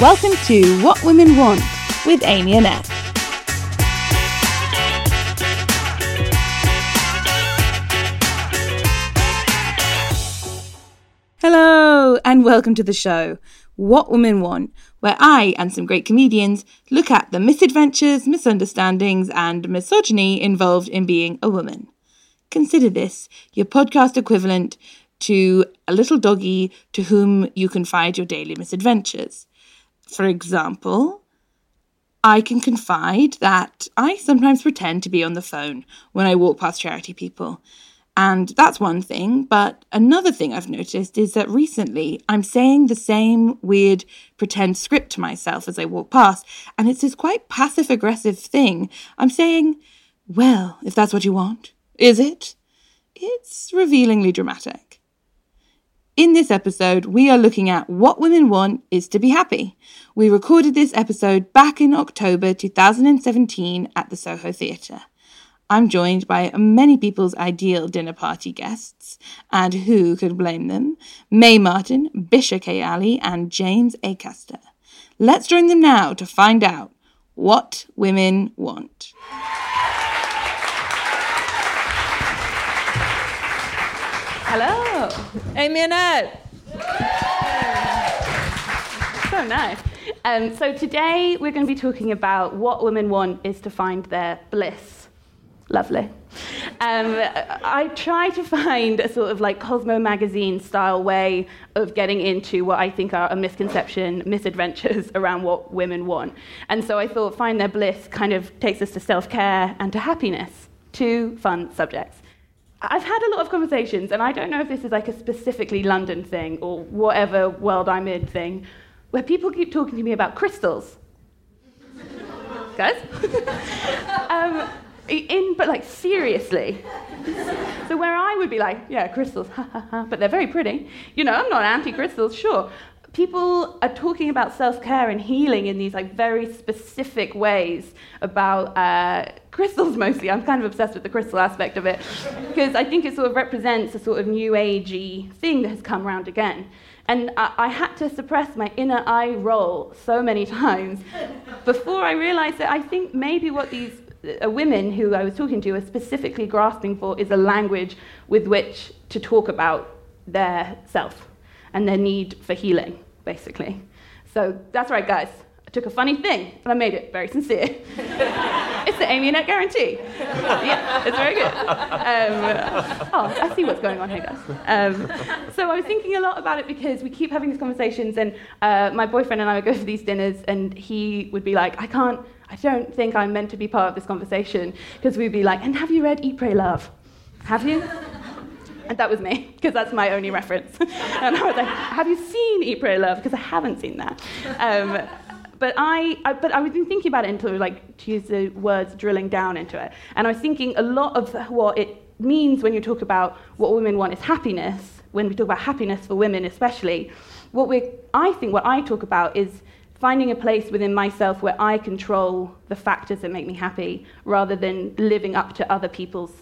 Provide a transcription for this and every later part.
Welcome to What Women Want with Amy Annette. Hello, and welcome to the show, What Women Want, where I and some great comedians look at the misadventures, misunderstandings, and misogyny involved in being a woman. Consider this your podcast equivalent to a little doggy to whom you confide your daily misadventures. For example, I can confide that I sometimes pretend to be on the phone when I walk past charity people. And that's one thing. But another thing I've noticed is that recently I'm saying the same weird pretend script to myself as I walk past. And it's this quite passive aggressive thing. I'm saying, well, if that's what you want, is it? It's revealingly dramatic. In this episode, we are looking at what women want is to be happy. We recorded this episode back in October 2017 at the Soho Theatre. I'm joined by many people's ideal dinner party guests, and who could blame them? Mae Martin, Bisha K. Ali, and James A Acaster. Let's join them now to find out what women want. Hello, Amy Annette. so nice. Um, so today we're going to be talking about what women want is to find their bliss. Lovely. Um, I try to find a sort of like Cosmo magazine style way of getting into what I think are a misconception, misadventures around what women want. And so I thought Find Their Bliss kind of takes us to self care and to happiness, two fun subjects. I've had a lot of conversations, and I don't know if this is like a specifically London thing or whatever world I'm in thing, where people keep talking to me about crystals. Guys? um, in, but like seriously. so where I would be like, yeah, crystals, but they're very pretty. You know, I'm not anti-crystals, sure. People are talking about self-care and healing in these like very specific ways about uh, crystals mostly. I'm kind of obsessed with the crystal aspect of it because I think it sort of represents a sort of new agey thing that has come around again. And I, I, had to suppress my inner eye roll so many times before I realized that I think maybe what these uh, women who I was talking to are specifically grasping for is a language with which to talk about their self and their need for healing, basically. So that's right, guys. I took a funny thing and I made it very sincere. it's the Amy Annette guarantee. yeah, it's very good. Um, oh, I see what's going on here, guys. Um, so I was thinking a lot about it because we keep having these conversations, and uh, my boyfriend and I would go for these dinners, and he would be like, I can't I don't think I'm meant to be part of this conversation because we'd be like, and have you read Eat, Pray, Love? Have you? And that was me, because that's my only reference. and I was like, have you seen Eat, Pray, Love? Because I haven't seen that. Um, but I, I, but I've been thinking about it until, like, to use the words, drilling down into it. And I was thinking a lot of what it means when you talk about what women want is happiness, when we talk about happiness for women especially, what we're I think what I talk about is finding a place within myself where I control the factors that make me happy rather than living up to other people's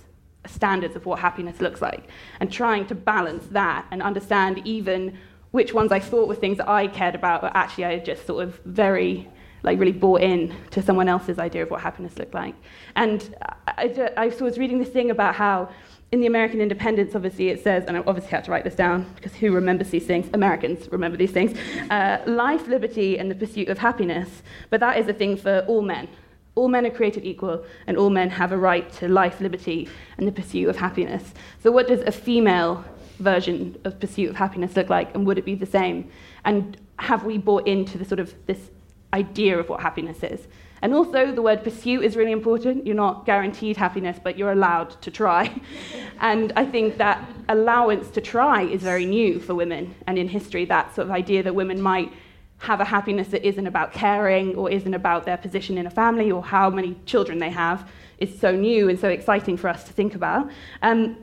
standards of what happiness looks like and trying to balance that and understand even which ones I thought were things that I cared about but actually I just sort of very like really bought in to someone else's idea of what happiness looked like and I, I, I was reading this thing about how in the American Independence, obviously, it says, and I obviously had to write this down because who remembers these things? Americans remember these things. Uh, life, liberty, and the pursuit of happiness. But that is a thing for all men. All men are created equal, and all men have a right to life, liberty, and the pursuit of happiness. So, what does a female version of pursuit of happiness look like, and would it be the same? And have we bought into the sort of this idea of what happiness is? And also, the word pursue is really important. You're not guaranteed happiness, but you're allowed to try. and I think that allowance to try is very new for women. And in history, that sort of idea that women might have a happiness that isn't about caring or isn't about their position in a family or how many children they have is so new and so exciting for us to think about. Um,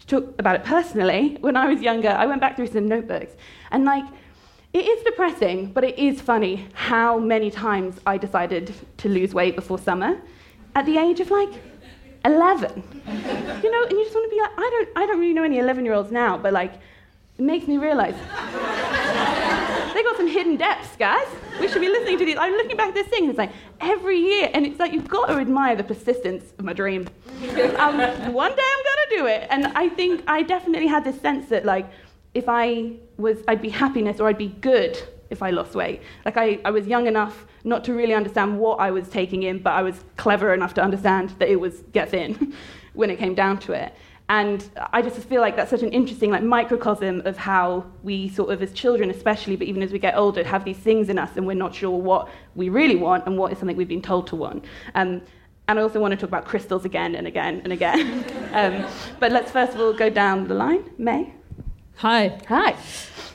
to talk about it personally, when I was younger, I went back through some notebooks and like it is depressing, but it is funny how many times I decided to lose weight before summer at the age of like 11. you know, and you just want to be like, I don't, I don't really know any 11 year olds now, but like, it makes me realize they got some hidden depths, guys. We should be listening to these. I'm looking back at this thing, and it's like every year, and it's like you've got to admire the persistence of my dream. Um, one day I'm gonna do it, and I think I definitely had this sense that like if I was, I'd be happiness or I'd be good if I lost weight. Like I, I was young enough not to really understand what I was taking in, but I was clever enough to understand that it was get thin when it came down to it. And I just feel like that's such an interesting like microcosm of how we sort of as children especially, but even as we get older, have these things in us and we're not sure what we really want and what is something we've been told to want. Um, and I also want to talk about crystals again and again and again. um, but let's first of all go down the line. Mae? Hi. Hi.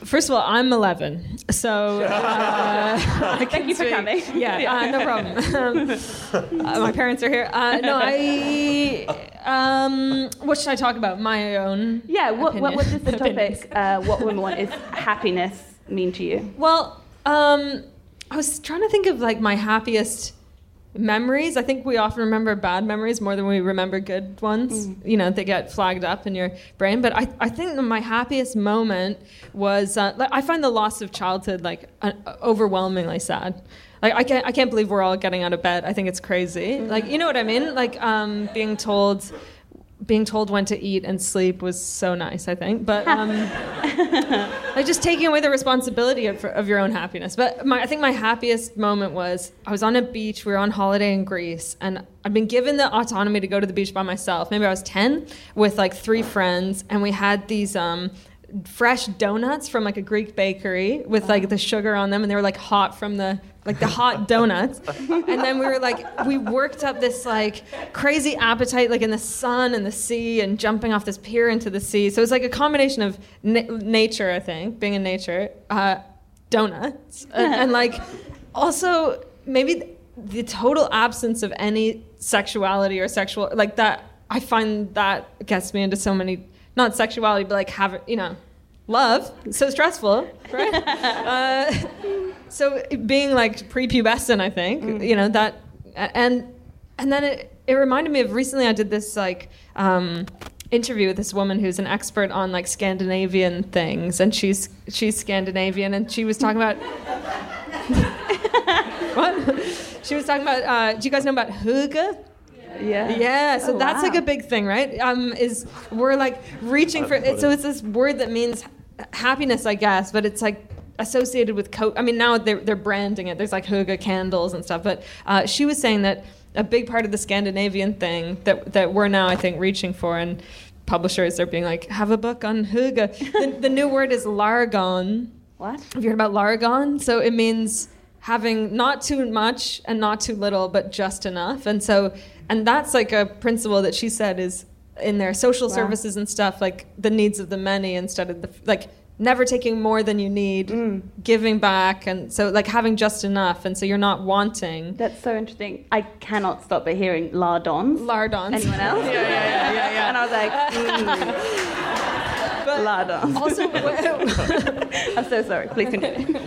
First of all, I'm 11, so uh, thank you for speak. coming. Yeah, yeah. Uh, no problem. uh, my parents are here. Uh, no, I. Um, what should I talk about? My own. Yeah. What, what, what does the topic? Uh, what women want is happiness mean to you? Well, um, I was trying to think of like my happiest memories. I think we often remember bad memories more than we remember good ones. You know, they get flagged up in your brain. But I, I think my happiest moment was uh, I find the loss of childhood like uh, overwhelmingly sad. Like I can't, I can't believe we're all getting out of bed. I think it's crazy. Like you know what I mean? Like um, being told. Being told when to eat and sleep was so nice, I think. But um, like just taking away the responsibility of, of your own happiness. But my, I think my happiest moment was I was on a beach. We were on holiday in Greece, and I've been given the autonomy to go to the beach by myself. Maybe I was ten with like three friends, and we had these. Um, fresh donuts from like a greek bakery with like the sugar on them and they were like hot from the like the hot donuts. And then we were like we worked up this like crazy appetite like in the sun and the sea and jumping off this pier into the sea. So it was like a combination of na- nature i think being in nature uh, donuts. And, and like also maybe the total absence of any sexuality or sexual like that i find that gets me into so many not sexuality but like have you know love so stressful right uh, so being like prepubescent i think you know that and and then it, it reminded me of recently i did this like um, interview with this woman who's an expert on like scandinavian things and she's she's scandinavian and she was talking about what she was talking about uh, do you guys know about hygge Yeah. yeah, so Oh, that's like a big thing, right? Um, is we're like reaching for it. So it's this word that means happiness, I guess, but it's like associated with coat. I mean, now they're they're branding it. There's like hygge candles and stuff. But uh, she was saying that a big part of the Scandinavian thing that that we're now, I think, reaching for and publishers are being like, have a book on hygge. the, the new word is lagom. What? Have you heard about lagom? So it means having not too much and not too little, but just enough. And so, and that's like a principle that she said is in their social Wow. services and stuff, like the needs of the many instead of the, like, never taking more than you need, Mm. giving back. And so, like, having just enough. And so you're not wanting. That's so interesting. I cannot stop but hearing lardons. Lardons. Anyone else? yeah, yeah, yeah, yeah, yeah. And I was like, mm, lardons. also, I'm so sorry. Please continue.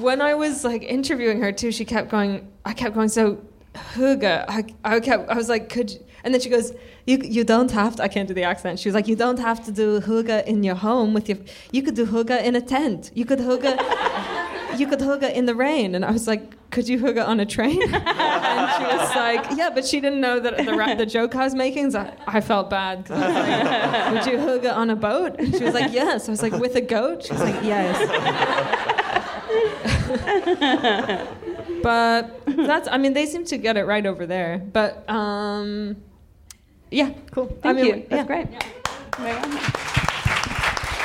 when I was like interviewing her too, she kept going. I kept going. So, Huga, I, I kept. I was like, could. And then she goes, you you don't have to. I can't do the accent. She was like, you don't have to do Huga in your home with your. You could do Huga in a tent. You could Huga. you could Huga in the rain. And I was like, could you it on a train? and she was like, yeah, but she didn't know that the, ra- the joke I was making. So I, I felt bad I was like, would you it on a boat? And she was like, yes. I was like, with a goat? She was like, yes. But that's, I mean, they seem to get it right over there. But um, yeah, cool. Thank I mean, you. That's yeah. great. Very well.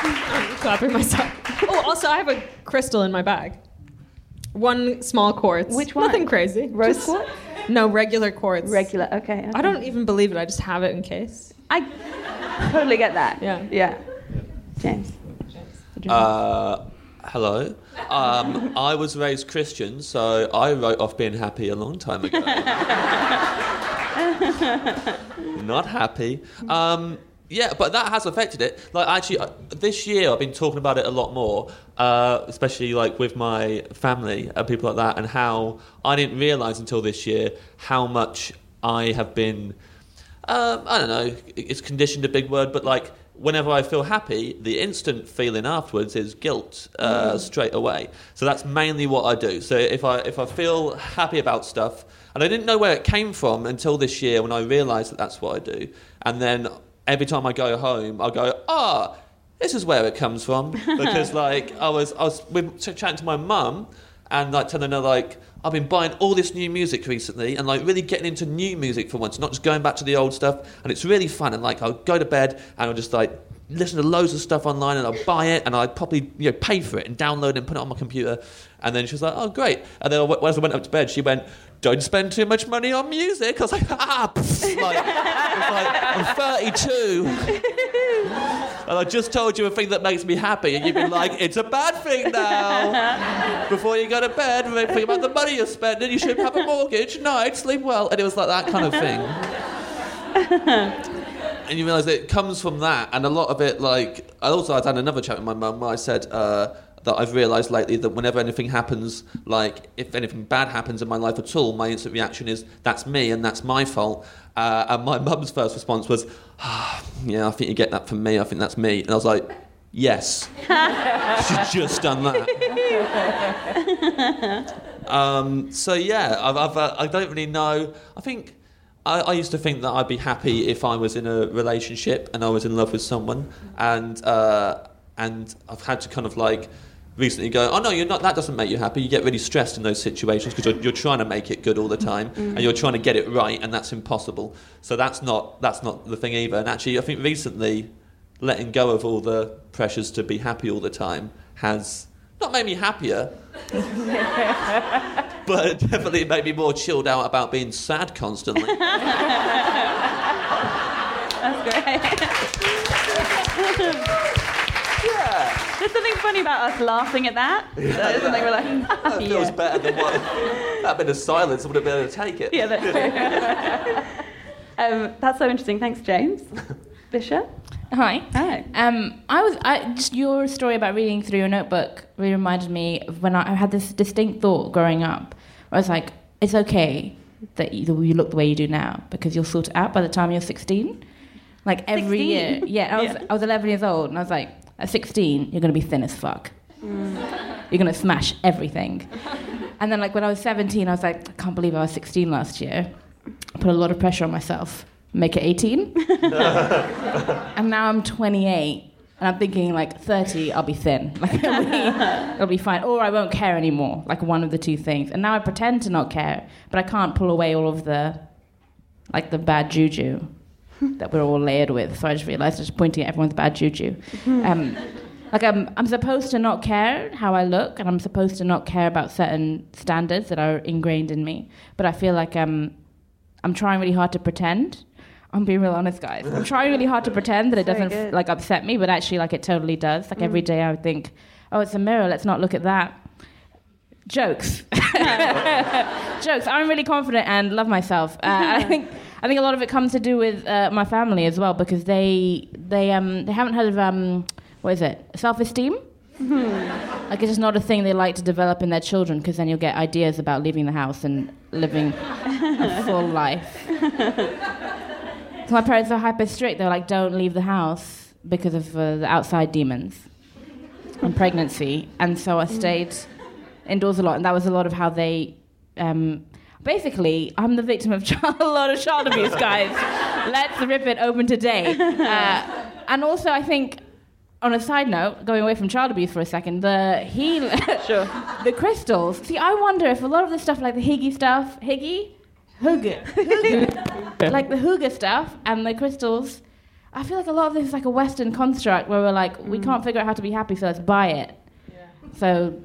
I'm clapping myself. Oh, also, I have a crystal in my bag. One small quartz. Which one? Nothing crazy. Rose Just- quartz? No, regular quartz. Regular. Okay. okay. I don't even believe it. I just have it in case. I totally get that. Yeah. Yeah. James. Uh, hello. Um, I was raised Christian, so I wrote off being happy a long time ago. Not happy. Um, yeah, but that has affected it. Like actually, uh, this year I've been talking about it a lot more, uh, especially like with my family and people like that, and how I didn't realise until this year how much I have been. Um, I don't know. It's conditioned a big word, but like whenever I feel happy, the instant feeling afterwards is guilt uh, straight away. So that's mainly what I do. So if I if I feel happy about stuff, and I didn't know where it came from until this year when I realised that that's what I do, and then every time I go home, I go ah. this is where it comes from because like I was I was chatting to my mum and like telling her like I've been buying all this new music recently and like really getting into new music for once, not just going back to the old stuff. And it's really fun. And like I'll go to bed and I'll just like listen to loads of stuff online and I'll buy it and I probably you know pay for it and download it and put it on my computer. And then she was like, oh great. And then as I went up to bed, she went. Don't spend too much money on music. I was like, ah, pfft. like, like I'm 32. And I just told you a thing that makes me happy, and you've been like, it's a bad thing now. Before you go to bed, think about the money you're spending. You should have a mortgage. Night, sleep well. And it was like that kind of thing. and you realise it comes from that, and a lot of it, like, I also had another chat with my mum where I said uh, that I've realised lately that whenever anything happens, like if anything bad happens in my life at all, my instant reaction is that's me and that's my fault. Uh, and my mum's first response was, ah, "Yeah, I think you get that from me. I think that's me." And I was like, "Yes, she's just done that." um, so yeah, I've, I've, uh, I don't really know. I think. I, I used to think that I'd be happy if I was in a relationship and I was in love with someone, and uh, and I've had to kind of like recently go, oh no, you're not. That doesn't make you happy. You get really stressed in those situations because you're, you're trying to make it good all the time, mm. and you're trying to get it right, and that's impossible. So that's not that's not the thing either. And actually, I think recently, letting go of all the pressures to be happy all the time has not made me happier, but definitely made me more chilled out about being sad constantly. That's great. yeah, There's something funny about us laughing at that. There's something we're like, that feels yeah. better than what that bit of silence. I would have been able to take it. Yeah, that's true. um, that's so interesting. Thanks, James. Bisha. Hi. Hi. Um, I was I, just your story about reading through your notebook really reminded me of when I, I had this distinct thought growing up. Where I was like, it's okay that you, you look the way you do now because you'll sort it out by the time you're 16. Like every 16? year, yeah. I was Yeah. I was 11 years old, and I was like, at 16, you're gonna be thin as fuck. Mm. You're gonna smash everything. And then like when I was 17, I was like, I can't believe I was 16 last year. I put a lot of pressure on myself. Make it 18. and now I'm 28, and I'm thinking like 30, I'll be thin. Like it'll be, it'll be fine, or I won't care anymore. Like one of the two things. And now I pretend to not care, but I can't pull away all of the, like the bad juju that we're all layered with. So I just realized I was pointing at everyone's bad juju. Um, like I'm, I'm supposed to not care how I look, and I'm supposed to not care about certain standards that are ingrained in me. But I feel like um, I'm trying really hard to pretend. I'm being real honest, guys. I'm trying really hard to pretend that it doesn't like upset me, but actually, like it totally does. Like every day, I would think, "Oh, it's a mirror. Let's not look at that." Jokes, jokes. I'm really confident and love myself. Uh, I think I think a lot of it comes to do with uh, my family as well because they they um they haven't heard of um what is it self esteem. Like it's just not a thing they like to develop in their children because then you'll get ideas about leaving the house and living a full life. So my parents are hyper strict. They're like, don't leave the house because of uh, the outside demons and pregnancy. And so I stayed indoors a lot, and that was a lot of how they Um, basically, I'm the victim of child, a lot of child abuse, guys. Let's rip it open today. Uh, and also, I think, on a side note, going away from child abuse for a second, the heal, Sure. the crystals. See, I wonder if a lot of the stuff, like the Higgy stuff, Higgy, Hooga, Hooga, like the Hooga stuff and the crystals. I feel like a lot of this is like a Western construct where we're like, we can't figure out how to be happy, so let's buy it. So,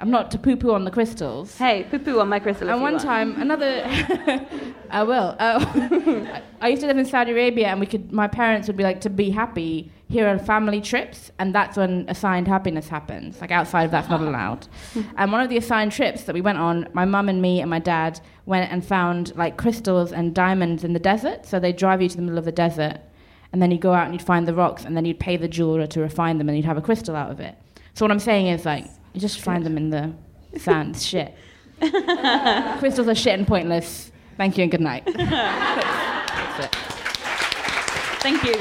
I'm not to poo-poo on the crystals. Hey, poo poo on my crystal. if And one want. time, another, I will. Uh, I used to live in Saudi Arabia, and we could. My parents would be like, to be happy, here are family trips, and that's when assigned happiness happens. Like outside of that's not allowed. and one of the assigned trips that we went on, my mum and me and my dad went and found like crystals and diamonds in the desert. So they drive you to the middle of the desert, and then you go out and you'd find the rocks, and then you'd pay the jeweler to refine them, and you'd have a crystal out of it. So what I'm saying is like, you just find them in the sand. Shit. Crystals are shit and pointless. Thank you and good night. That's it. Thank you.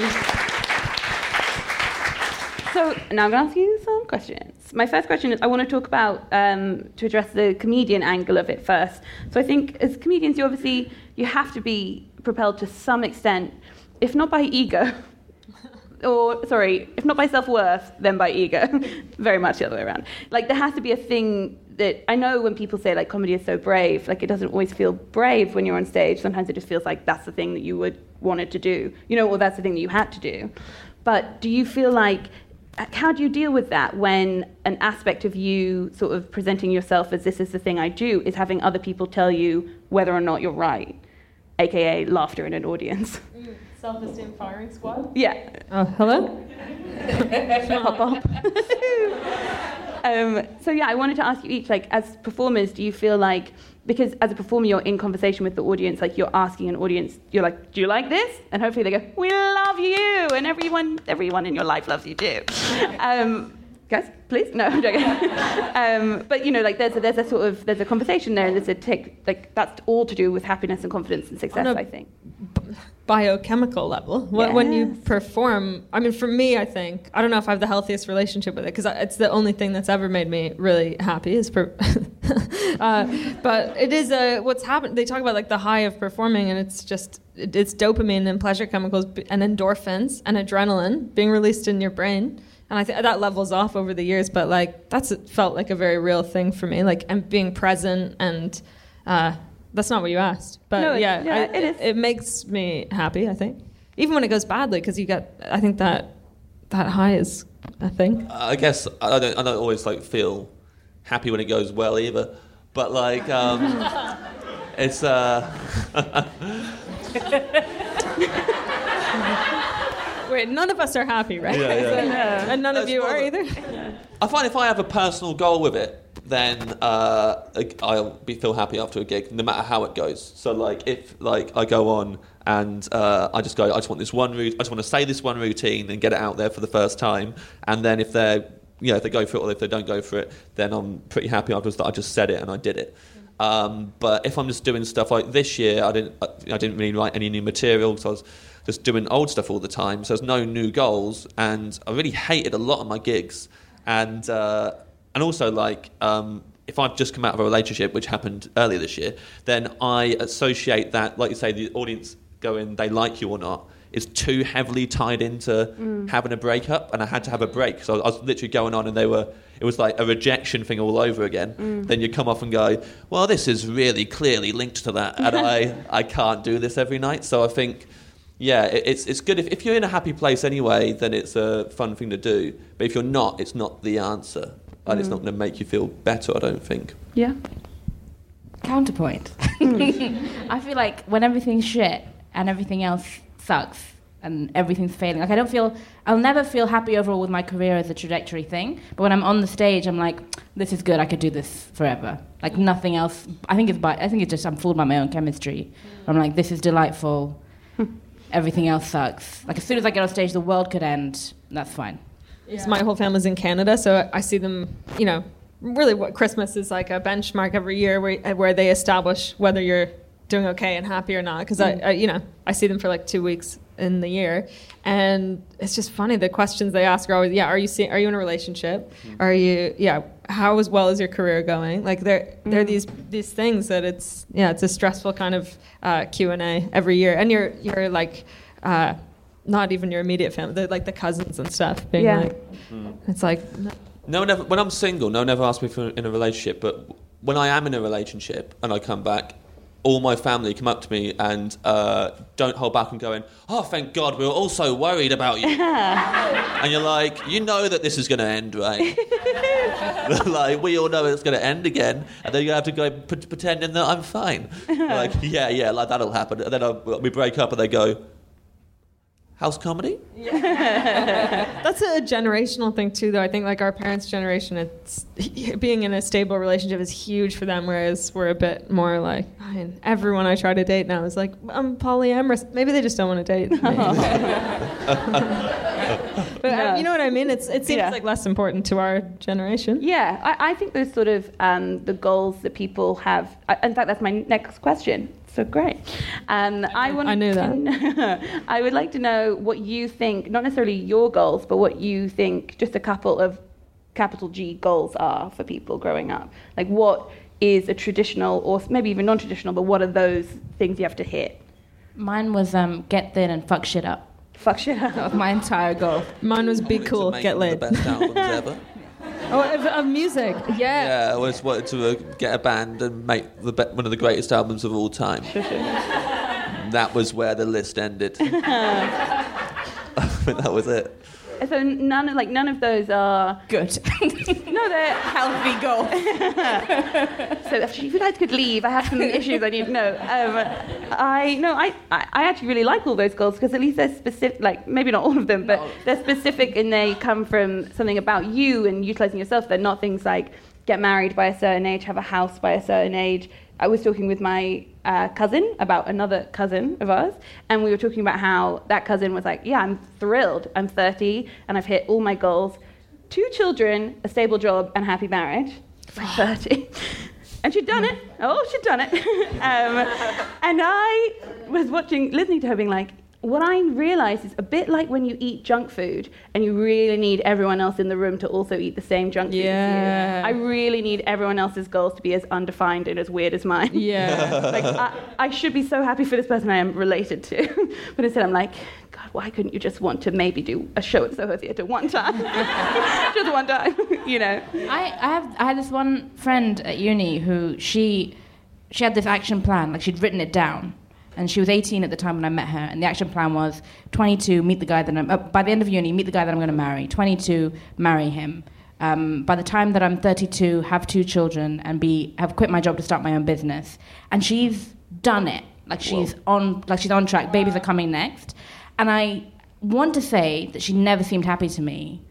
So now I'm going to ask you some questions. My first question is I want to talk about um, to address the comedian angle of it first. So I think as comedians, you obviously you have to be propelled to some extent, if not by ego, or sorry, if not by self worth, then by ego. Very much the other way around. Like there has to be a thing that I know when people say like comedy is so brave, like it doesn't always feel brave when you're on stage. Sometimes it just feels like that's the thing that you would wanted to do, you know, or that's the thing that you had to do. But do you feel like how do you deal with that when an aspect of you sort of presenting yourself as this is the thing I do is having other people tell you whether or not you're right, aka laughter in an audience? Mm. Self-esteem firing squad. Yeah. Oh, hello. Hop, hop. um, so yeah, I wanted to ask you each, like, as performers, do you feel like because as a performer you're in conversation with the audience, like you're asking an audience, you're like, do you like this? And hopefully they go, we love you, and everyone, everyone in your life loves you too. Um, guys, please, no, I'm joking. um, but you know, like there's a, there's a sort of there's a conversation there, and there's a take like that's all to do with happiness and confidence and success. no, I think. Biochemical level. When, when you perform, I mean, for me, I think I don't know if I have the healthiest relationship with it because it's the only thing that's ever made me really happy. Is per- uh, but it is a what's happened. They talk about like the high of performing, and it's just it, it's dopamine and pleasure chemicals and endorphins and adrenaline being released in your brain. And I think that levels off over the years, but like that's felt like a very real thing for me. Like and being present and. Uh, that's not what you asked, but No, it- yeah, yeah, I- it is. it makes me happy. I think, even when it goes badly, because you get. I think that that high is a thing. I guess I don't, I don't always like feel happy when it goes well either, but like um, it's uh, Wait, none of us are happy, right? Yeah, yeah. and none of you are a- either. I find if I have a personal goal with it, then uh, I'll be feel happy after a gig, no matter how it goes. So like if like I go on and uh, I just go, I just want this one route, I just want to say this one routine and get it out there for the first time, and then if they're you know if they go for it or if they don't go for it, then I'm pretty happy afterwards that I just said it and I did it. Um, but if I'm just doing stuff like this year, I didn't I, I didn't really write any new material, so I was just doing old stuff all the time. So there's no new goals, and I really hated a lot of my gigs and uh, and also like um, if I've just come out of a relationship, which happened earlier this year, then I associate that, like you say, the audience going they like you or not is too heavily tied into having a breakup, and I had to have a break. So I was literally going on, and they were. It was like a rejection thing all over again. Then you come off and go, "Well, this is really clearly linked to that," and I, I can't do this every night. So I think yeah, it, it's it's good if, if you're in a happy place anyway, then it's a fun thing to do. But if you're not, it's not the answer, and it's mm. not going to make you feel better. I don't think. Yeah. Counterpoint. Hmm. I feel like when everything's shit and everything else sucks and everything's failing, like I don't feel, I'll never feel happy overall with my career as a trajectory thing. But when I'm on the stage, I'm like, this is good. I could do this forever. Like nothing else. I think it's by, I think it's just I'm fooled by my own chemistry. I'm like, this is delightful. Hmm. everything else sucks. Like as soon as I get on stage, the world could end. That's fine. Because my whole family's in Canada, so I see them. You know, really, what Christmas is like a benchmark every year where where they establish whether you're doing okay and happy or not. Because I, I, you know, I see them for like two weeks in the year, and it's just funny. The questions they ask are always, "Yeah, are you see- are you in a relationship? Are you yeah? How as well is your career going? Like they're they're these these things that it's yeah, it's a stressful kind of uh, Q and A every year, and you're you're like. Uh, not even your immediate family, they're like the cousins and stuff. Being Yeah. like, it's like, No one ever, when I'm single, no one ever asks me for in a relationship. But when I am in a relationship and I come back, all my family come up to me and uh, don't hold back and going, "Oh, thank God, we were all so worried about you." and you're like, you know that this is going to end, right? like we all know it's going to end again, and then you have to go p- pretending that I'm fine. like, yeah, yeah, like that'll happen. And then I, we break up, and they go, "House comedy." Yeah. That's a generational thing too, though. I think like our parents' generation, it's being in a stable relationship is huge for them, whereas we're a bit more like I mean, everyone I try to date now is like I'm polyamorous. Maybe they just don't want to date. me. but uh, you know what I mean? It's it seems Yeah. like less important to our generation. Yeah, I, I think those sort of um, the goals that people have. I, in fact, that's my next question. So great. Um, I want. I knew that. I would like to know what you think, not necessarily your goals, but what you think. Just a couple of capital G goals are for people growing up. Like, what is a traditional, or maybe even non-traditional, but what are those things you have to hit? Mine was um, get thin and fuck shit up. Fuck shit That up. was my entire goal. Mine was be cool, get one of laid. The best albums ever. Oh, of, of music, yeah. Yeah, I always wanted to uh, get a band and make the be- one of the greatest albums of all time. that was where the list ended. that was it. So none of like none of those are Good. no, they're Healthy goal. So if you guys could leave, I have some issues I need to know. Um, I no, I, I I actually really like all those goals because at least they're specific. Like maybe not all of them, but they're specific and they come from something about you and utilizing yourself. They're not things like get married by a certain age, have a house by a certain age. I was talking with my uh, cousin about another cousin of ours, and we were talking about how that cousin was like, "Yeah, I'm thrilled. I'm 30 and I've hit all my goals." Two children, a stable job, and happy marriage for 30. And she'd done it. Oh, she'd done it. um, and I was watching, listening to her, being like, what I realized is a bit like when you eat junk food and you really need everyone else in the room to also eat the same junk food Yeah. I really need everyone else's goals to be as undefined and as weird as mine. Yeah. like, I, I should be so happy for this person I am related to. but instead, I'm like, God, why couldn't you just want to maybe do a show at Soho Theatre one time? just one time, you know? I, I have I had this one friend at uni who she she had this action plan like she'd written it down and she was 18 at the time when I met her and the action plan was 22 meet the guy that I'm uh, by the end of uni meet the guy that I'm going to marry. 22 marry him. Um, by the time that I'm 32 have two children and be have quit my job to start my own business. And she's done it. Like she's on like she's on track. Babies are coming next. And I want to say that she never seemed happy to me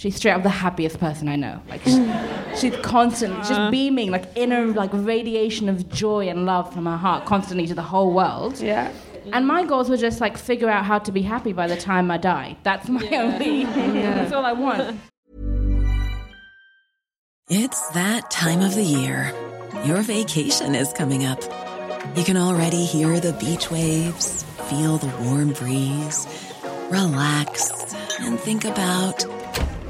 She's straight up the happiest person I know. Like she, she's constantly just uh-huh. beaming, like inner like radiation of joy and love from her heart, constantly to the whole world. Yeah. And my goals were just like figure out how to be happy by the time I die. That's my only. That's all I want. It's that time of the year. Your vacation is coming up. You can already hear the beach waves, feel the warm breeze, relax, and think about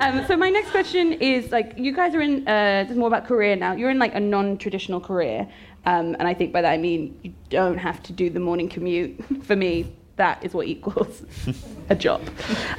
Um, so my next question is like you guys are in uh, this is more about career now. You're in like a non-traditional career, um, and I think by that I mean you don't have to do the morning commute. For me, that is what equals a job.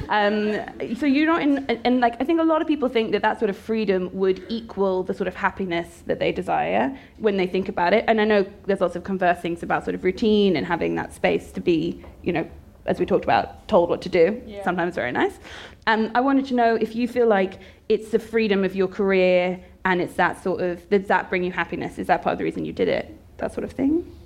Um, so you're not in, and like I think a lot of people think that that sort of freedom would equal the sort of happiness that they desire when they think about it. And I know there's lots of converse things about sort of routine and having that space to be, you know, as we talked about, told what to do. Sometimes very nice. Um, I wanted to know if you feel like it's the freedom of your career and it's that sort of does that bring you happiness? Is that part of the reason you did it? That sort of thing.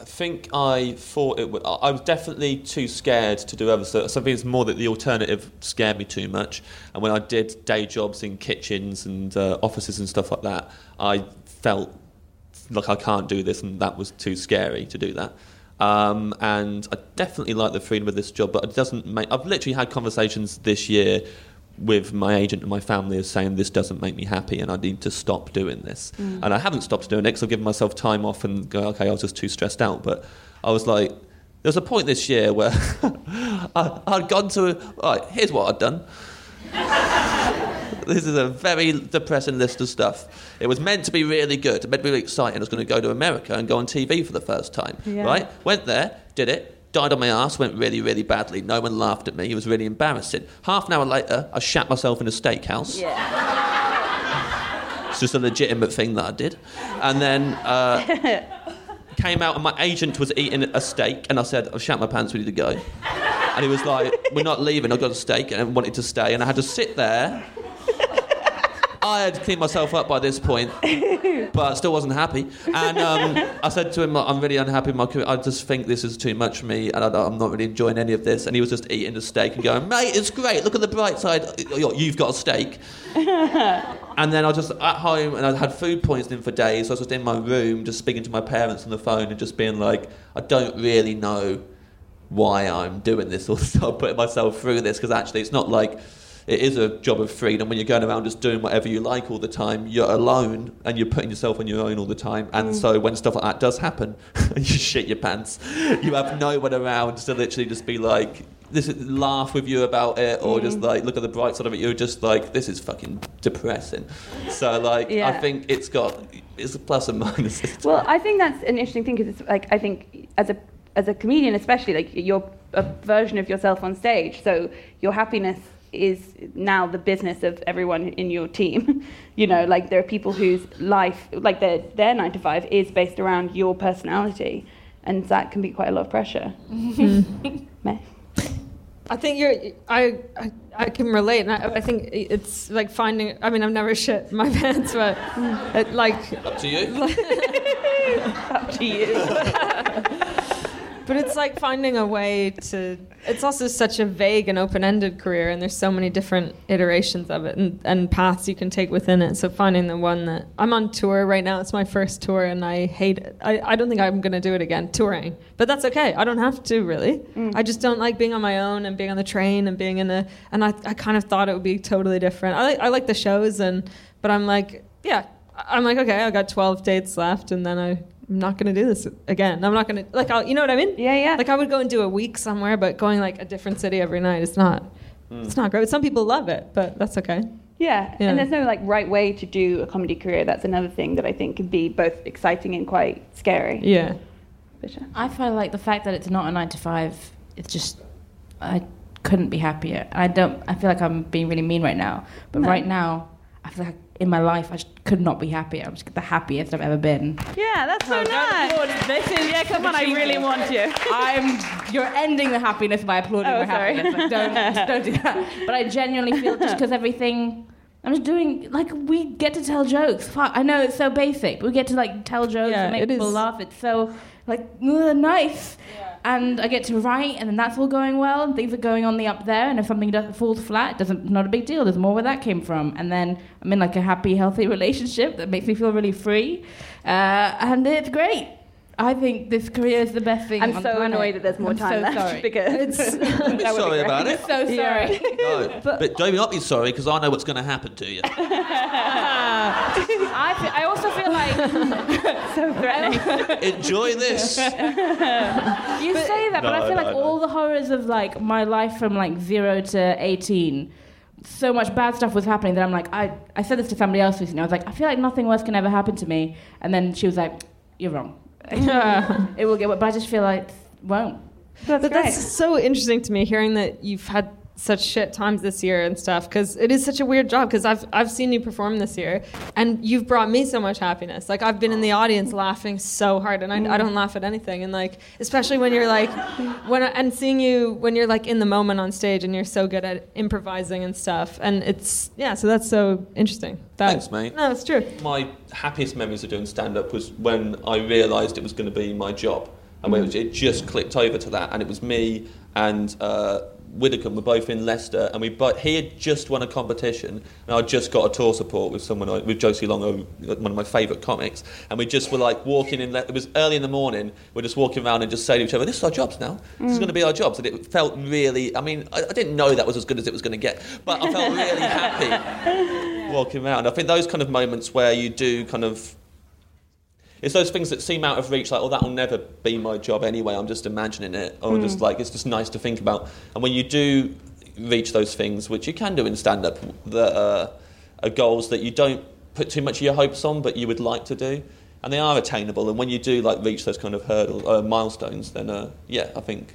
I think I thought it would. I was definitely too scared to do other stuff. Something is more that the alternative scared me too much. And when I did day jobs in kitchens and uh, offices and stuff like that, I felt like I can't do this, and that was too scary to do that. Um, and I definitely like the freedom of this job, but it doesn't make. I've literally had conversations this year with my agent and my family of saying this doesn't make me happy and I need to stop doing this. Mm. And I haven't stopped doing it because I've given myself time off and go, okay, I was just too stressed out. But I was like, there was a point this year where I, I'd gone to, all right, here's what I'd done. this is a very depressing list of stuff. It was meant to be really good, meant to be really exciting. I was going to go to America and go on TV for the first time, Yeah. right? Went there, did it, died on my ass, went really, really badly. No one laughed at me. It was really embarrassing. Half an hour later, I shat myself in a steakhouse. Yeah. It's just a legitimate thing that I did. And then uh, came out, and my agent was eating a steak, and I said, I've shat my pants, we need to go. And he was like, We're not leaving, I've got a steak, and I wanted to stay. And I had to sit there. I had cleaned myself up by this point, but I still wasn't happy. And um, I said to him, I'm really unhappy with my career. I just think this is too much for me, and I, I'm not really enjoying any of this. And he was just eating a steak and going, Mate, it's great. Look at the bright side. You've got a steak. And then I was just at home and I had food poisoning for days. So I was just in my room, just speaking to my parents on the phone and just being like, I don't really know why I'm doing this or so putting myself through this because actually it's not like it is a job of freedom when you're going around just doing whatever you like all the time. You're alone and you're putting yourself on your own all the time. And mm. so when stuff like that does happen, you shit your pants. You have no one around to literally just be like. This is, laugh with you about it, or just mm. like look at the bright side of it. You're just like, this is fucking depressing. So like, I think it's got it's a plus and minuses. Well, I think that's an interesting thing because it's like I think as a as a comedian, especially like you're a version of yourself on stage, so your happiness is now the business of everyone in your team. you know, like there are people whose life, like their their nine to five, is based around your personality, and that can be quite a lot of pressure. Mm-hmm. Meh. I think you're. I I, I can relate, and I, I think it's like finding. I mean, I've never shit my pants, but it, like, Up to you. Up to you. But it's like finding a way to. It's also such a vague and open-ended career, and there's so many different iterations of it and, and paths you can take within it. So finding the one that I'm on tour right now. It's my first tour, and I hate it. I, I don't think I'm going to do it again, touring. But that's okay. I don't have to really. Mm. I just don't like being on my own and being on the train and being in a. And I, I kind of thought it would be totally different. I like I like the shows, and but I'm like, yeah. I'm like, okay, I got 12 dates left, and then I, I'm not gonna do this again. I'm not gonna like, I'll, you know what I mean? Yeah, yeah. Like I would go and do a week somewhere, but going like a different city every night is not. Hmm. It's not great. Some people love it, but that's okay. Yeah. Yeah. and there's no like right way to do a comedy career. That's another thing that I think can be both exciting and quite scary. Yeah. Bisha? I feel like the fact that it's not a nine to five, it's just I couldn't be happier. I don't. I feel like I'm being really mean right now, but No. right now I feel like in my life I just could not be happier. I'm just the happiest I've ever been. Yeah, that's so nice. This is Yeah, come on, I really want you. I'm. You're ending the happiness by applauding Oh, my sorry. happiness. Like, don't don't do that. But I genuinely feel just because everything. I'm just doing like we get to tell jokes. Fuck, I know it's so basic, but we get to like tell jokes Yeah, and make people is. laugh. It's so like nice. And I get to write, and then that's all going well, and things are going on the up there. And if something does, falls flat, it doesn't not a big deal. There's more where that came from. And then I'm in like a happy, healthy relationship that makes me feel really free, uh, and it's great. I think this career is the best thing. I'm on so the planet. annoyed that there's more I'm time so left sorry. because Don't be that would be sorry about it. so sorry. No, but, don't not be sorry because I know what's going to happen to you. I, fe- I also feel like so threatening. Enjoy this. you say that, but I feel no, like no. all the horrors of like my life from like zero to eighteen, so much bad stuff was happening that I'm like, I, I said this to somebody else recently. I was like, I feel like nothing worse can ever happen to me, and then she was like, You're wrong. it will get, but I just feel like it won't. That's but great. that's so interesting to me hearing that you've had such shit times this year and stuff because it is such a weird job because I've, I've seen you perform this year and you've brought me so much happiness like I've been in the audience laughing so hard and I, I don't laugh at anything and like especially when you're like when I- and seeing you when you're like in the moment on stage and you're so good at improvising and stuff and it's yeah so that's so interesting that, Thanks, mate. no it's true my happiest memories of doing stand up was when I realised it was going to be my job. And when it, was, it just clicked over to that. And it was me and uh, Widdicombe were both in Leicester. And we both, he had just won a competition. And I just got a tour support with someone, uh, with Josie Long, one of my favourite comics. And we just were like walking in, it was early in the morning. We're just walking around and just saying to each other, this is our jobs now. This is going to be our jobs. And it felt really, I mean, I, I didn't know that was as good as it was going to get. But I felt really happy walking around. I think those kind of moments where you do kind of it's those things that seem out of reach, like, oh, that'll never be my job anyway. I'm just imagining it, or just like it's just nice to think about. And when you do reach those things, which you can do in stand-up, that uh, are goals that you don't put too much of your hopes on, but you would like to do, and they are attainable. And when you do like reach those kind of hurdles, uh, milestones, then uh, yeah, I think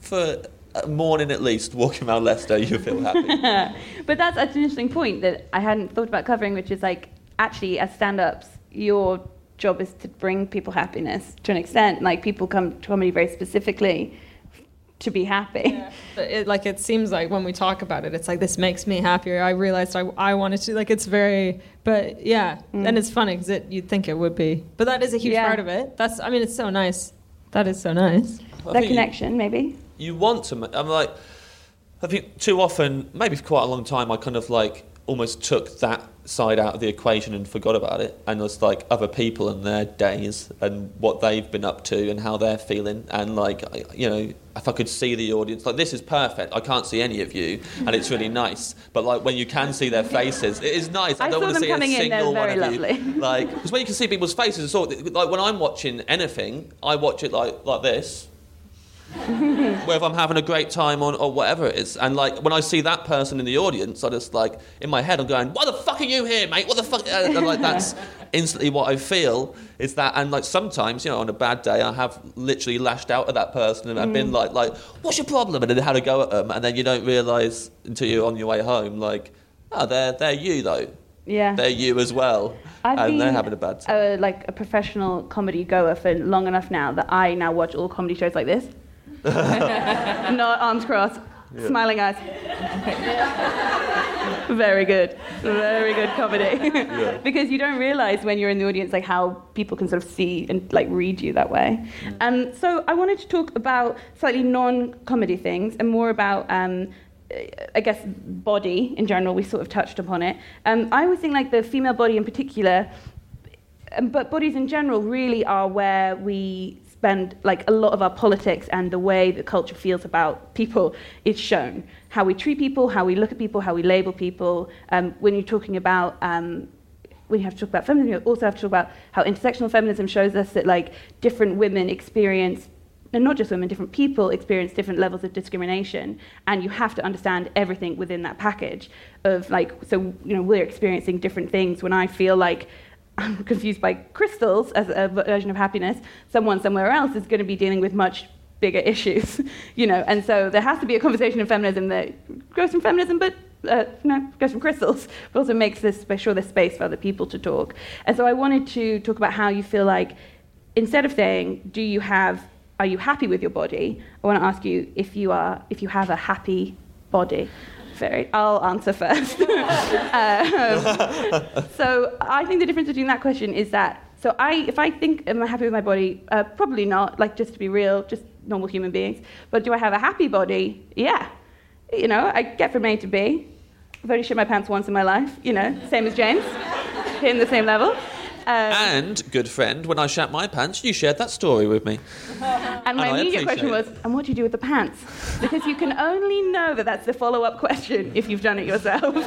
for a morning at least, walking around Leicester, you feel happy. but that's, that's an interesting point that I hadn't thought about covering, which is like actually as stand-ups, your job is to bring people happiness to an extent. Like people come to comedy very specifically to be happy. But it, like it seems like when we talk about it, it's like this makes me happier. I realized I, I wanted to like it's very, but yeah, mm. and it's funny because it you'd think it would be, but that is a huge Yeah. part of it. That's I mean it's so nice. That is so nice. I that think you- connection, maybe. you want to. I'm like, I think too often, maybe for quite a long time, I kind of like almost took that side out of the equation and forgot about it, and was like other people and their days and what they've been up to and how they're feeling, and like you know, if I could see the audience, like this is perfect. I can't see any of you, and it's really nice. But like when you can see their faces, it is nice. I, I don't want to see a coming in, they're single one of lovely. you. Like because when you can see people's faces, it's all, like when I'm watching anything, I watch it like like this whether I'm having a great time on or whatever it is. And like when I see that person in the audience, I just like in my head I'm going, "Why the fuck are you here, mate? What the fuck?" And, and, like that's instantly what I feel is that. And like sometimes, you know, on a bad day, I have literally lashed out at that person and I've been mm. like, "Like, what's your problem?" And then had a go at them, and then you don't realise until you're on your way home, like, "Oh, they're they're you though. Yeah. They're you as well, I've and they're having a bad time." a, like a professional comedy goer for long enough now that I now watch all comedy shows like this. Not arms crossed, smiling eyes. Very good, very good comedy. because you don't realize when you're in the audience like how people can sort of see and like read you that way. Um, so I wanted to talk about slightly non-comedy things and more about. Um, I guess body in general, we sort of touched upon it. Um, I always think like the female body in particular, um, but bodies in general really are where we spend like a lot of our politics and the way the culture feels about people is shown. How we treat people, how we look at people, how we label people. Um, when you're talking about um, when you have to talk about feminism, you also have to talk about how intersectional feminism shows us that like different women experience and not just women, different people experience different levels of discrimination, and you have to understand everything within that package of like, so you know, we're experiencing different things. When I feel like I'm confused by crystals as a version of happiness, someone somewhere else is going to be dealing with much bigger issues, you know. And so there has to be a conversation in feminism that goes from feminism, but uh, no, goes from crystals, but also makes this sure there's space for other people to talk. And so I wanted to talk about how you feel like instead of saying, do you have are you happy with your body? I want to ask you if you are if you have a happy body. Very, I'll answer first. um, so I think the difference between that question is that so I if I think am I happy with my body? Uh, probably not. Like just to be real, just normal human beings. But do I have a happy body? Yeah. You know, I get from A to B. I've only shit my pants once in my life. You know, same as James, in the same level. And, good friend, when I shat my pants, you shared that story with me. And my And immediate question was, and what do you do with the pants? Because you can only know that that's the follow up question if you've done it yourself.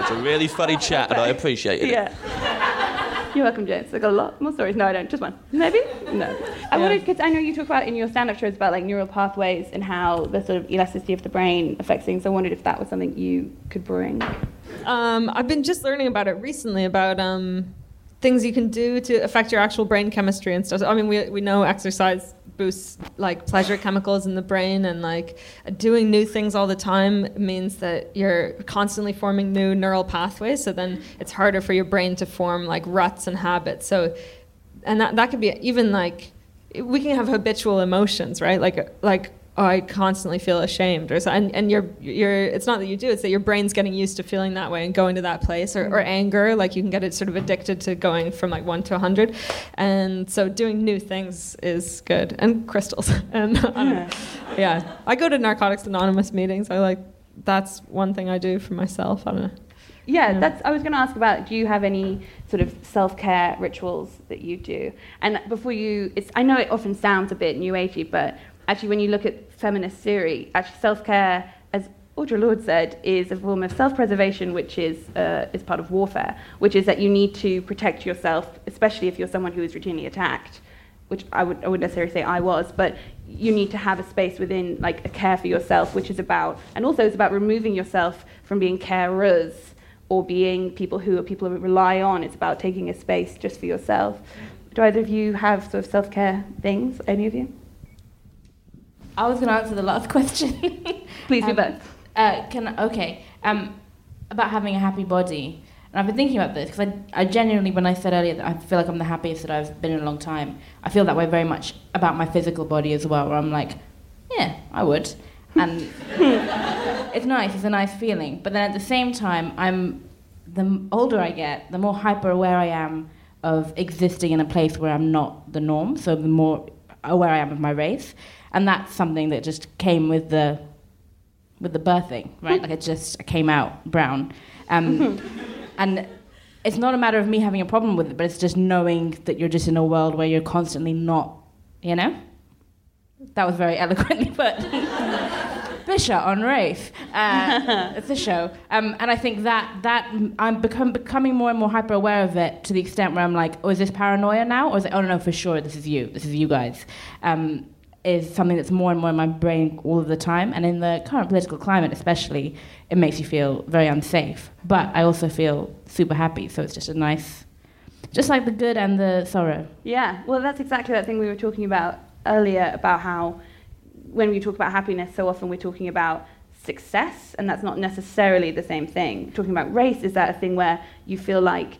It's a really funny chat, and I appreciate it. yeah. You're welcome, James. I've got a lot more stories. No, I don't. Just one. Maybe? No. I wanted, because I know you talk about in your stand up shows about like neural pathways and how the sort of elasticity of the brain affects things. I wondered if that was something you could bring. Um, I've been just learning about it recently about um, things you can do to affect your actual brain chemistry and stuff. I mean, we, we know exercise boosts like pleasure chemicals in the brain, and like doing new things all the time means that you're constantly forming new neural pathways. So then it's harder for your brain to form like ruts and habits. So, and that that could be even like we can have habitual emotions, right? Like like I constantly feel ashamed, or so, and and you're you're it's not that you do, it's that your brain's getting used to feeling that way and going to that place, or, or mm-hmm. anger, like you can get it sort of addicted to going from like one to a hundred, and so doing new things is good, and crystals, and um, I yeah, I go to Narcotics Anonymous meetings. I like that's one thing I do for myself. I don't know. Yeah, that's. I was going to ask about. Do you have any sort of self-care rituals that you do? And before you, it's. I know it often sounds a bit new agey, but actually, when you look at feminist theory, actually, self-care, as Audre Lorde said, is a form of self-preservation, which is uh, is part of warfare. Which is that you need to protect yourself, especially if you're someone who is routinely attacked. Which I would I wouldn't necessarily say I was, but you need to have a space within like a care for yourself, which is about, and also it's about removing yourself from being carers or being people who are people who rely on. It's about taking a space just for yourself. Do either of you have sort of self care things? Any of you? I was going to answer the last question. Please do Um, both. Uh, can okay. Um, about having a happy body, and I've been thinking about this because I, I genuinely, when I said earlier that I feel like I'm the happiest that I've been in a long time, I feel that way very much about my physical body as well. Where I'm like, yeah, I would, and it's nice. It's a nice feeling. But then at the same time, I'm the older I get, the more hyper aware I am of existing in a place where I'm not the norm. So the more aware I am of my race, and that's something that just came with the with the birthing, right? like it just came out brown. Um, and it's not a matter of me having a problem with it, but it's just knowing that you're just in a world where you're constantly not, you know? That was very eloquently put. Bisha on race. Uh, it's a show. Um, and I think that, that I'm become, becoming more and more hyper aware of it to the extent where I'm like, oh, is this paranoia now? Or is it, oh, no, no, for sure, this is you. This is you guys. Um, is something that's more and more in my brain all of the time. And in the current political climate, especially, it makes you feel very unsafe. But I also feel super happy. So it's just a nice, just like the good and the sorrow. Yeah, well, that's exactly that thing we were talking about earlier about how when we talk about happiness, so often we're talking about success, and that's not necessarily the same thing. Talking about race, is that a thing where you feel like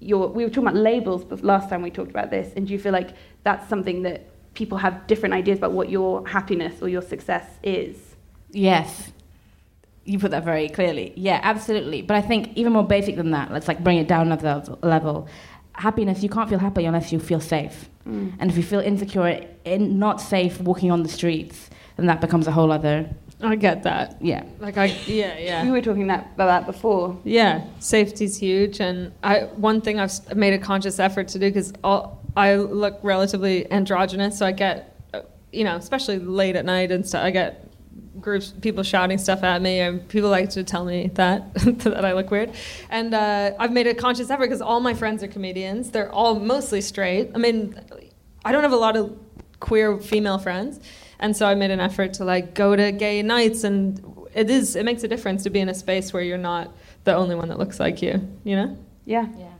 you're, we were talking about labels last time we talked about this, and do you feel like that's something that people have different ideas about what your happiness or your success is? Yes. You put that very clearly. Yeah, absolutely. But I think even more basic than that, let's like bring it down another level. Happiness, you can't feel happy unless you feel safe. Mm. And if you feel insecure, and not safe walking on the streets, then that becomes a whole other. I get that. Yeah. Like I, yeah, yeah. We were talking that, about that before. Yeah, safety's huge, and I one thing I've made a conscious effort to do because I look relatively androgynous, so I get, uh, you know, especially late at night and stuff. I get groups, people shouting stuff at me, and people like to tell me that that I look weird. And uh, I've made a conscious effort because all my friends are comedians. They're all mostly straight. I mean, I don't have a lot of queer female friends, and so I made an effort to like go to gay nights, and it is it makes a difference to be in a space where you're not the only one that looks like you. You know? Yeah. Yeah.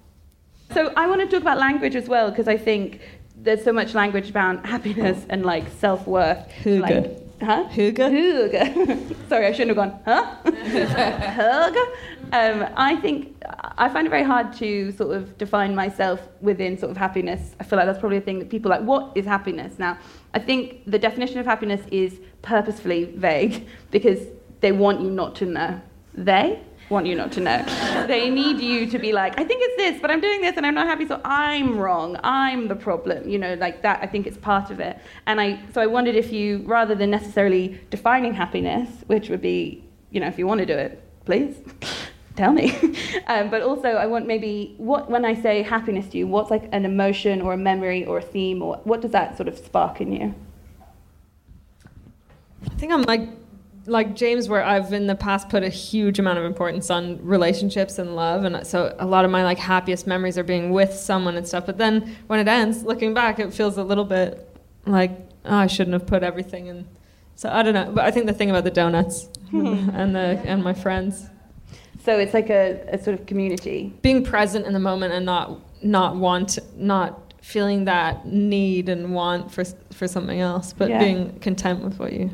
So I want to talk about language as well because I think there's so much language about happiness and like self worth. Hygge. Like, huh? Hygge? Hygge. Sorry, I shouldn't have gone. Huh? Hygge. Um, I think I find it very hard to sort of define myself within sort of happiness. I feel like that's probably a thing that people like. What is happiness? Now, I think the definition of happiness is purposefully vague because they want you not to know. They want you not to know. they need you to be like, I think it's this, but I'm doing this and I'm not happy, so I'm wrong. I'm the problem. You know, like that. I think it's part of it. And I, so I wondered if you, rather than necessarily defining happiness, which would be, you know, if you want to do it, please, tell me. um, but also, I want maybe what when I say happiness to you, what's like an emotion or a memory or a theme, or what does that sort of spark in you? I think I'm like like James, where I've in the past put a huge amount of importance on relationships and love, and so a lot of my like happiest memories are being with someone and stuff. But then when it ends, looking back, it feels a little bit like oh, I shouldn't have put everything in. So I don't know, but I think the thing about the donuts hmm. and the and my friends. So it's like a, a sort of community. Being present in the moment and not not want not feeling that need and want for for something else, but Yeah. being content with what you.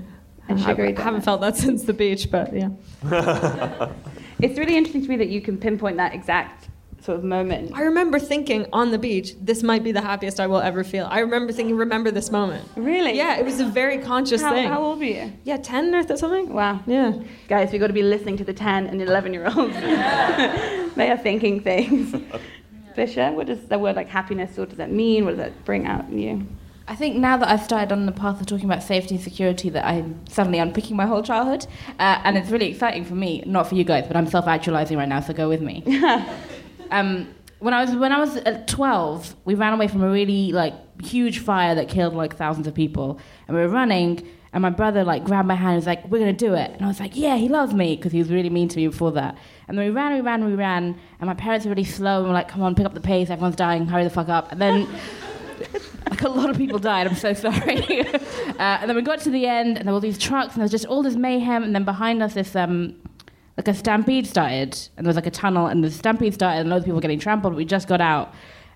And I, sugary I haven't donuts. felt that since the beach, but yeah. It's really interesting to me that you can pinpoint that exact sort of moment. I remember thinking on the beach, this might be the happiest I will ever feel. I remember thinking, remember this moment. Really? Yeah, it was a very conscious How, thing. how old were you? Yeah, 10 or something? Wow. Yeah. Guys, we've got to be listening to the 10 and 11 year olds. they are thinking things. Bisha, what does the word like happiness, what does that mean? What does that bring out in you? I think now that I've started on the path of talking about safety and security, that I'm suddenly unpicking my whole childhood, uh, and it's really exciting for me. Not for you guys, but I'm self-actualizing right now, so go with me. um, when I was when I was at 12, we ran away from a really like huge fire that killed like thousands of people, and we were running. And my brother like grabbed my hand and was like, "We're gonna do it." And I was like, "Yeah, he loves me," because he was really mean to me before that. And then we ran, we ran, we ran, and my parents were really slow and were like, "Come on, pick up the pace. Everyone's dying. Hurry the fuck up." And then like a lot of people died. I'm so sorry. uh, and then we got to the end, and there were all these trucks, and there was just all this mayhem. And then behind us, this um, like a stampede started, and there was like a tunnel, and the stampede started, and loads of people were getting trampled. We just got out,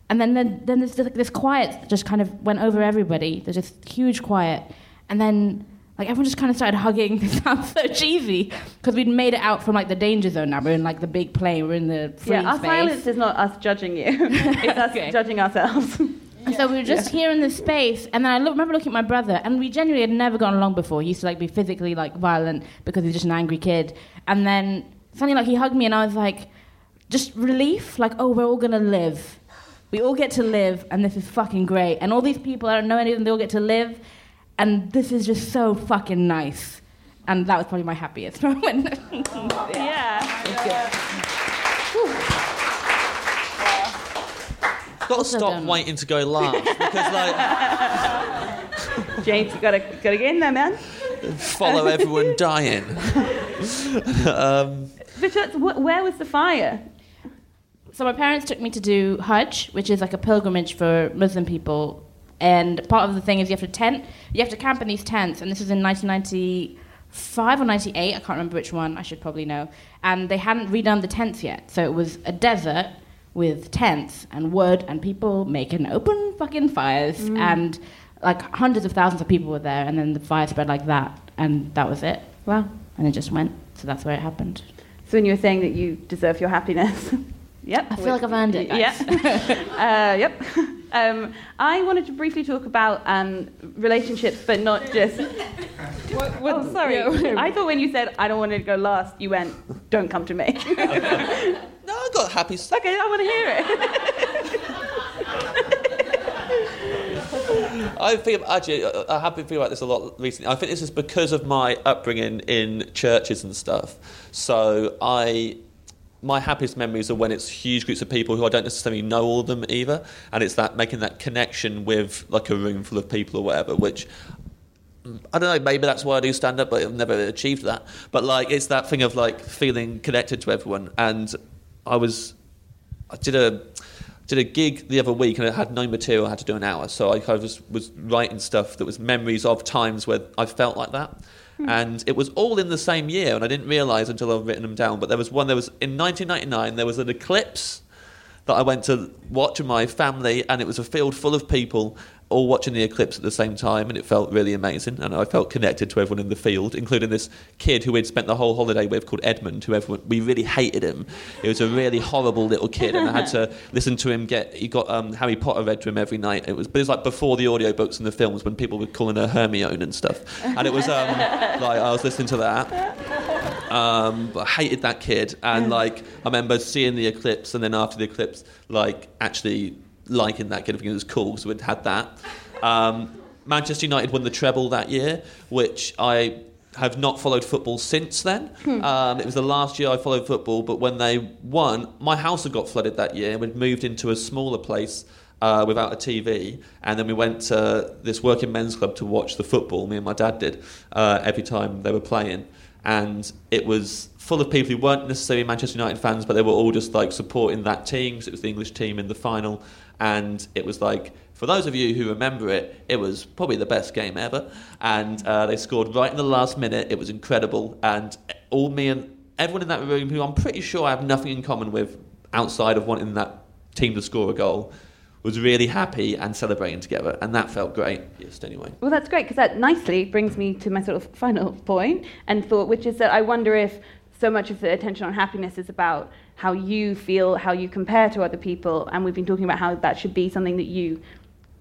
and then then, then there's like this quiet just kind of went over everybody. There's this huge quiet, and then. Like everyone just kind of started hugging. This sounds so cheesy because we'd made it out from like the danger zone. Now we're in like the big plane. We're in the free yeah, our space. silence is not us judging you, it's us Okay. judging ourselves. And so we were just here in this space, and then I look, remember looking at my brother, and we genuinely had never gotten along before. He used to like be physically like violent because he's just an angry kid, and then suddenly like he hugged me, and I was like, just relief, like oh we're all gonna live, we all get to live, and this is fucking great, and all these people I don't know any of them, they all get to live, and this is just so fucking nice, and that was probably my happiest moment. yeah. Got to stop waiting to go last because like James, you gotta, gotta get in there, man. follow everyone dying. um, wh- where was the fire? So my parents took me to do Hajj, which is like a pilgrimage for Muslim people. And part of the thing is you have to tent, you have to camp in these tents. And this was in 1995 or 98, I can't remember which one. I should probably know. And they hadn't redone the tents yet, so it was a desert with tents and wood and people making open fucking fires and like hundreds of thousands of people were there. And then the fire spread like that, and that was it. Wow. And it just went. So that's where it happened. So when you were saying that you deserve your happiness. yep. I feel like I've earned it. Guys. Yeah. uh, yep. Um, I wanted to briefly talk about um, relationships, but not just. oh, sorry. I thought when you said I don't want to go last, you went, "Don't come to me." no, I got happy stuff. I want to hear it. I think actually uh, I have been thinking about this a lot recently. I think this is because of my upbringing in churches and stuff. So I. My happiest memories are when it's huge groups of people who I don't necessarily know all of them either, and it's that making that connection with like a room full of people or whatever, which mm, I don't know, maybe that's why I do stand up, but I've never achieved that. But like, it's that thing of like feeling connected to everyone. And I was, I did a, did a gig the other week and it had no material. I had to do an hour, so I kind of was, was writing stuff that was memories of times where I felt like that. Hmm. And it was all in the same year, and I didn't realise until I've written them down. But there was one. There was in 1999. There was an eclipse that I went to watch with my family, and it was a field full of people all watching the eclipse at the same time, and it felt really amazing. And I felt connected to everyone in the field, including this kid who we'd spent the whole holiday with called Edmund, who everyone, we really hated him. He was a really horrible little kid, and I had to listen to him get. He got um, Harry Potter read to him every night. It was, but it was like before the audiobooks and the films when people were calling her Hermione and stuff, and it was um, like I was listening to that. Um, but I hated that kid, and like I remember seeing the eclipse, and then after the eclipse, like actually liking that kid, thinking it was cool, so we'd had that. Um, Manchester United won the treble that year, which I have not followed football since then. Um, it was the last year I followed football, but when they won, my house had got flooded that year. We'd moved into a smaller place uh, without a TV, and then we went to this working men's club to watch the football. Me and my dad did uh, every time they were playing, and it was full of people who weren't necessarily Manchester United fans, but they were all just like supporting that team because it was the English team in the final, and it was like. For those of you who remember it, it was probably the best game ever, and uh, they scored right in the last minute. It was incredible, and all me and everyone in that room, who I'm pretty sure I have nothing in common with outside of wanting that team to score a goal, was really happy and celebrating together, and that felt great. Just anyway. Well, that's great because that nicely brings me to my sort of final point and thought, which is that I wonder if so much of the attention on happiness is about how you feel, how you compare to other people, and we've been talking about how that should be something that you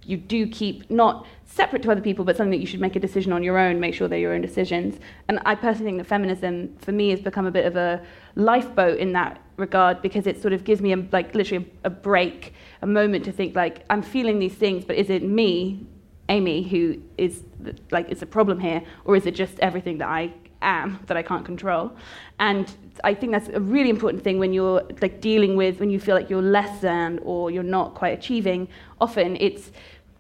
you do keep not separate to other people, but something that you should make a decision on your own, make sure they're your own decisions. And I personally think that feminism, for me, has become a bit of a lifeboat in that regard because it sort of gives me a, like literally a, a break, a moment to think like I'm feeling these things, but is it me, Amy, who is like is a problem here, or is it just everything that I am that I can't control? And I think that's a really important thing when you're like dealing with when you feel like you're less than or you're not quite achieving. Often it's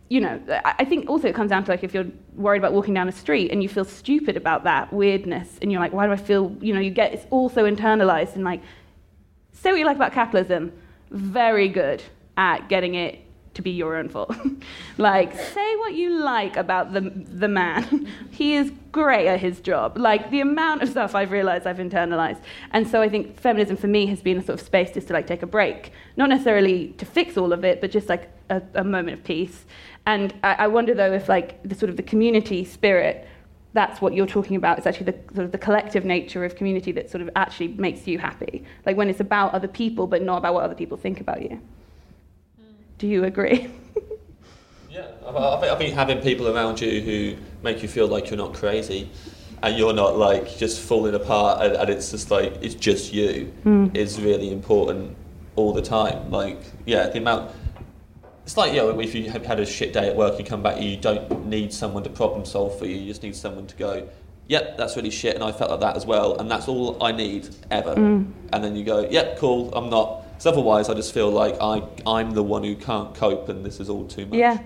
you know, I I think also it comes down to like if you're worried about walking down a street and you feel stupid about that weirdness, and you're like, why do I feel, you know, you get it's also internalized and like, say what you like about capitalism, very good at getting it to be your own fault. like, say what you like about the the man, he is great at his job. Like the amount of stuff I've realized I've internalized, and so I think feminism for me has been a sort of space just to like take a break, not necessarily to fix all of it, but just like a, a moment of peace. And I, I wonder though if like the sort of the community spirit, that's what you're talking about. It's actually the sort of the collective nature of community that sort of actually makes you happy. Like when it's about other people, but not about what other people think about you. Hmm. Do you agree? Yeah, I, I, think, I think having people around you who make you feel like you're not crazy and you're not like just falling apart and, and it's just like it's just you hmm. is really important all the time. Like, yeah, the amount. It's like, you know, if you have had a shit day at work, you come back, you don't need someone to problem solve for you, you just need someone to go, yep, that's really shit, and I felt like that as well, and that's all I need ever. And then you go, yep, cool, I'm not. Because otherwise, I just feel like I, I'm the one who can't cope, and this is all too much. yeah.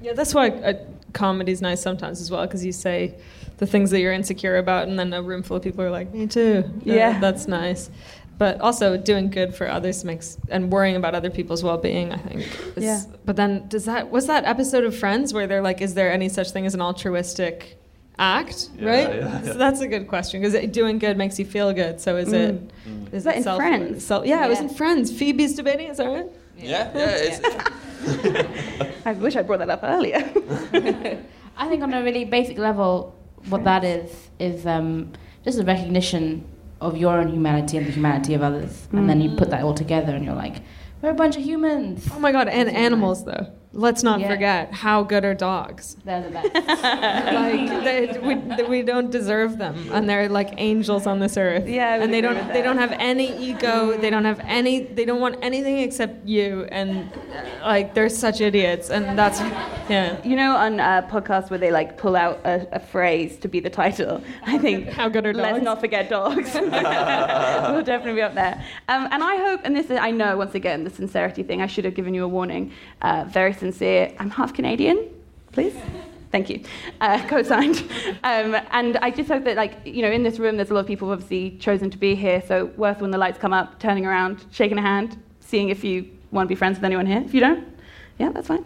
Yeah, that's why uh, comedy's nice sometimes as well, because you say the things that you're insecure about, and then a room full of people are like, "Me too." Uh, Yeah. that's nice. But also doing good for others makes and worrying about other people's well-being. I think. is- Yeah. But then, does that was that episode of Friends where they're like, "Is there any such thing as an altruistic act?" Yeah, right. yeah, yeah. So that's a good question because doing good makes you feel good. So is it? Is that in self- Friends? self- yeah, it was Yeah. in Friends. Phoebe's debating. Is that right? Yeah, yeah, it's, I wish I brought that up earlier. I think on a really basic level, what that is is um, just a recognition of your own humanity and the humanity of others, and then you mm. put that all together, and you're like, we're a bunch of humans. Oh my god! And animals though. Let's not Yeah. forget how good are dogs. They're the best. like they, we, we don't deserve them and they're like angels on this earth Yeah, and they don't they don't have any ego they don't have any they don't want anything except you and uh, like they're such idiots and that's yeah You know, on a podcast where they like pull out a, a phrase to be the title, I think. How good are dogs? Let's not forget dogs. we'll definitely be up there. Um, and I hope, and this is, I know, once again, the sincerity thing. I should have given you a warning. Uh, very sincere. I'm half Canadian, please. Thank you. Uh, co-signed. Um, and I just hope that, like, you know, in this room, there's a lot of people obviously chosen to be here. So worth when the lights come up, turning around, shaking a hand, seeing if you want to be friends with anyone here. If you don't, yeah, that's fine.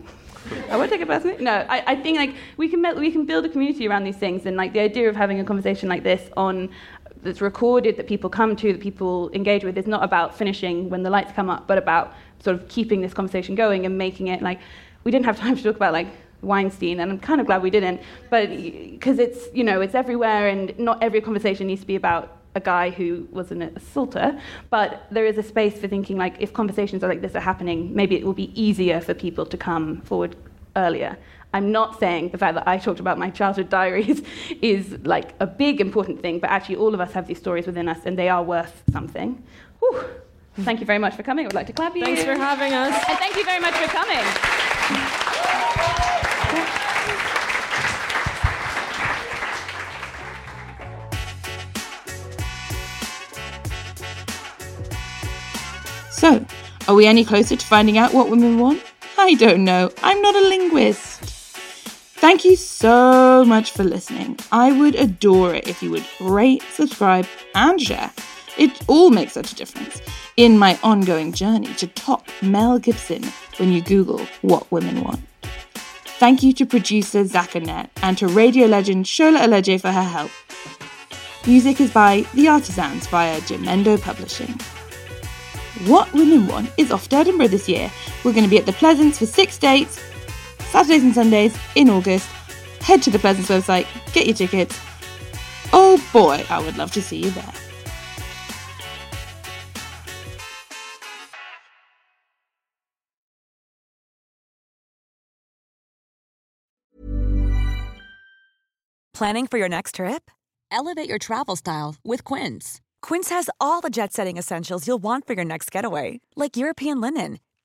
I won't take it personally. No, I, I think like we can we can build a community around these things, and like the idea of having a conversation like this on that's recorded that people come to that people engage with is not about finishing when the lights come up, but about sort of keeping this conversation going and making it like we didn't have time to talk about like Weinstein, and I'm kind of glad we didn't, but because it's you know it's everywhere, and not every conversation needs to be about a guy who was an assaulter, but there is a space for thinking like if conversations are like this are happening, maybe it will be easier for people to come forward earlier. I'm not saying the fact that I talked about my childhood diaries is like a big important thing, but actually all of us have these stories within us and they are worth something. Whew. Thank you very much for coming. I would like to clap you. Thanks for having us. And thank you very much for coming. So, are we any closer to finding out what women want? I don't know. I'm not a linguist. Thank you so much for listening. I would adore it if you would rate, subscribe, and share. It all makes such a difference in my ongoing journey to top Mel Gibson when you Google what women want. Thank you to producer Zach Annette and to radio legend Shola Alege for her help. Music is by The Artisans via Jamendo Publishing. What Women Want is off Edinburgh this year. We're going to be at the Pleasance for six dates, Saturdays and Sundays in August. Head to the Pleasance website, get your tickets. Oh boy, I would love to see you there. Planning for your next trip? Elevate your travel style with Quince. Quince has all the jet setting essentials you'll want for your next getaway, like European linen,